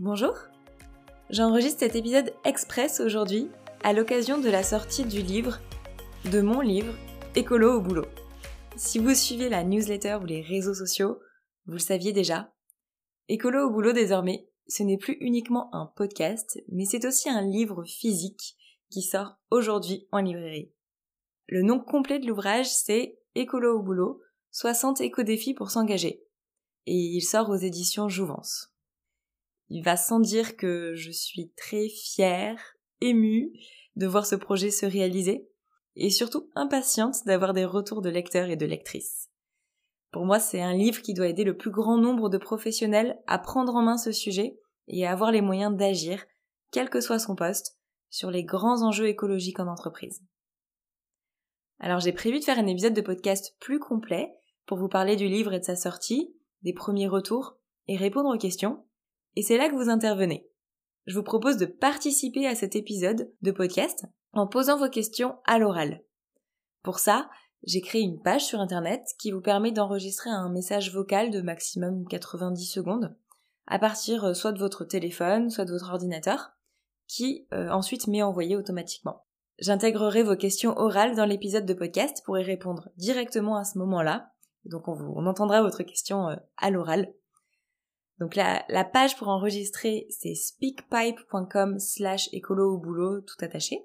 Bonjour J'enregistre cet épisode express aujourd'hui à l'occasion de la sortie du livre, de mon livre, Écolo au boulot. Si vous suivez la newsletter ou les réseaux sociaux, vous le saviez déjà. Écolo au boulot désormais, ce n'est plus uniquement un podcast, mais c'est aussi un livre physique qui sort aujourd'hui en librairie. Le nom complet de l'ouvrage, c'est Écolo au boulot, 60 éco-défis pour s'engager. Et il sort aux éditions Jouvence. Il va sans dire que je suis très fière, émue de voir ce projet se réaliser et surtout impatiente d'avoir des retours de lecteurs et de lectrices. Pour moi, c'est un livre qui doit aider le plus grand nombre de professionnels à prendre en main ce sujet et à avoir les moyens d'agir, quel que soit son poste, sur les grands enjeux écologiques en entreprise. Alors j'ai prévu de faire un épisode de podcast plus complet pour vous parler du livre et de sa sortie, des premiers retours et répondre aux questions. Et c'est là que vous intervenez. Je vous propose de participer à cet épisode de podcast en posant vos questions à l'oral. Pour ça, j'ai créé une page sur internet qui vous permet d'enregistrer un message vocal de maximum 90 secondes à partir euh, soit de votre téléphone, soit de votre ordinateur, qui euh, ensuite m'est envoyé automatiquement. J'intégrerai vos questions orales dans l'épisode de podcast pour y répondre directement à ce moment-là. Donc on, entendra votre question euh, à l'oral. Donc la, la, page pour enregistrer, c'est speakpipe.com slash écolo au boulot tout attaché.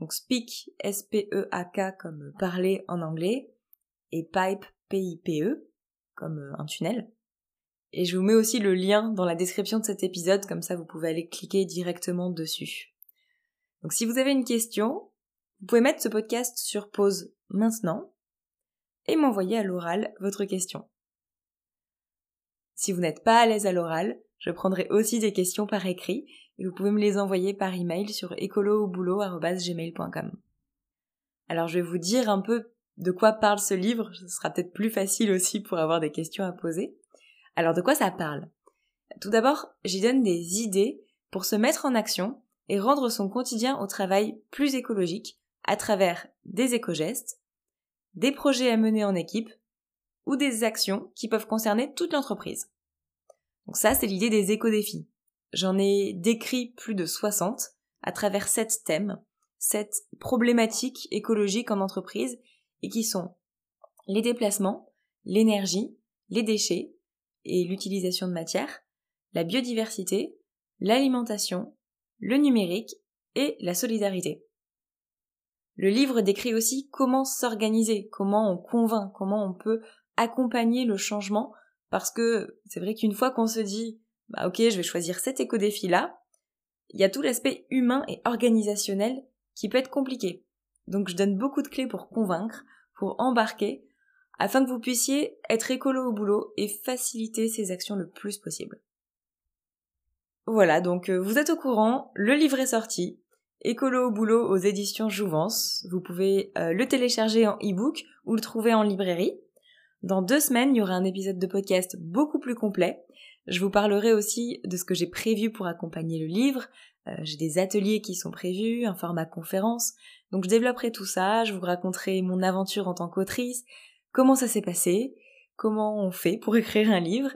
Donc speak, S-P-E-A-K comme parler en anglais, et pipe, P-I-P-E, comme euh, un tunnel. Et je vous mets aussi le lien dans la description de cet épisode, comme ça vous pouvez aller cliquer directement dessus. Donc si vous avez une question, vous pouvez mettre ce podcast sur pause maintenant et m'envoyer à l'oral votre question. Si vous n'êtes pas à l'aise à l'oral, je prendrai aussi des questions par écrit et vous pouvez me les envoyer par email sur écoloauboulot.gmail.com. Alors je vais vous dire un peu de quoi parle ce livre, ce sera peut-être plus facile aussi pour avoir des questions à poser. Alors de quoi ça parle? Tout d'abord, j'y donne des idées pour se mettre en action et rendre son quotidien au travail plus écologique à travers des éco-gestes, des projets à mener en équipe ou des actions qui peuvent concerner toute l'entreprise. Donc ça, c'est l'idée des éco-défis. J'en ai décrit plus de 60 à travers sept thèmes, sept problématiques écologiques en entreprise et qui sont les déplacements, l'énergie, les déchets et l'utilisation de matière, la biodiversité, l'alimentation, le numérique et la solidarité. Le livre décrit aussi comment s'organiser, comment on convainc, comment on peut accompagner le changement, parce que c'est vrai qu'une fois qu'on se dit bah ok je vais choisir cet éco-défi là, il y a tout l'aspect humain et organisationnel qui peut être compliqué. Donc je donne beaucoup de clés pour convaincre, pour embarquer, afin que vous puissiez être écolo au boulot et faciliter ces actions le plus possible. Voilà, donc euh, vous êtes au courant, le livre est sorti. Écolo au boulot aux éditions Jouvence. Vous pouvez euh, le télécharger en e-book ou le trouver en librairie. Dans deux semaines, il y aura un épisode de podcast beaucoup plus complet. Je vous parlerai aussi de ce que j'ai prévu pour accompagner le livre. Euh, j'ai des ateliers qui sont prévus, un format conférence. Donc je développerai tout ça, je vous raconterai mon aventure en tant qu'autrice, comment ça s'est passé, comment on fait pour écrire un livre,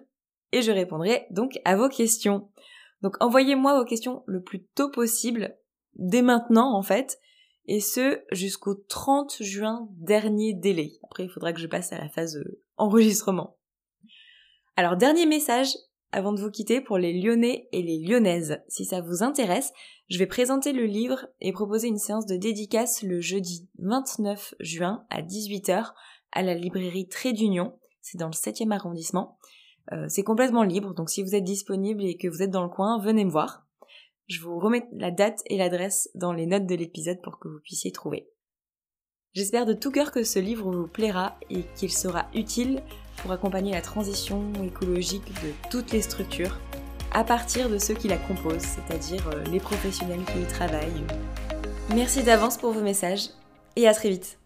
et je répondrai donc à vos questions. Donc envoyez-moi vos questions le plus tôt possible, dès maintenant en fait, et ce jusqu'au 30 juin dernier délai. Après il faudra que je passe à la phase euh, enregistrement. Alors dernier message avant de vous quitter pour les Lyonnais et les Lyonnaises. Si ça vous intéresse, je vais présenter le livre et proposer une séance de dédicace le jeudi 29 juin à 18h à la librairie Trait d'Union. C'est dans le 7e arrondissement. Euh, c'est complètement libre, donc si vous êtes disponible et que vous êtes dans le coin, venez me voir. Je vous remets la date et l'adresse dans les notes de l'épisode pour que vous puissiez trouver. J'espère de tout cœur que ce livre vous plaira et qu'il sera utile pour accompagner la transition écologique de toutes les structures, à partir de ceux qui la composent, c'est-à-dire euh, les professionnels qui y travaillent. Merci d'avance pour vos messages et à très vite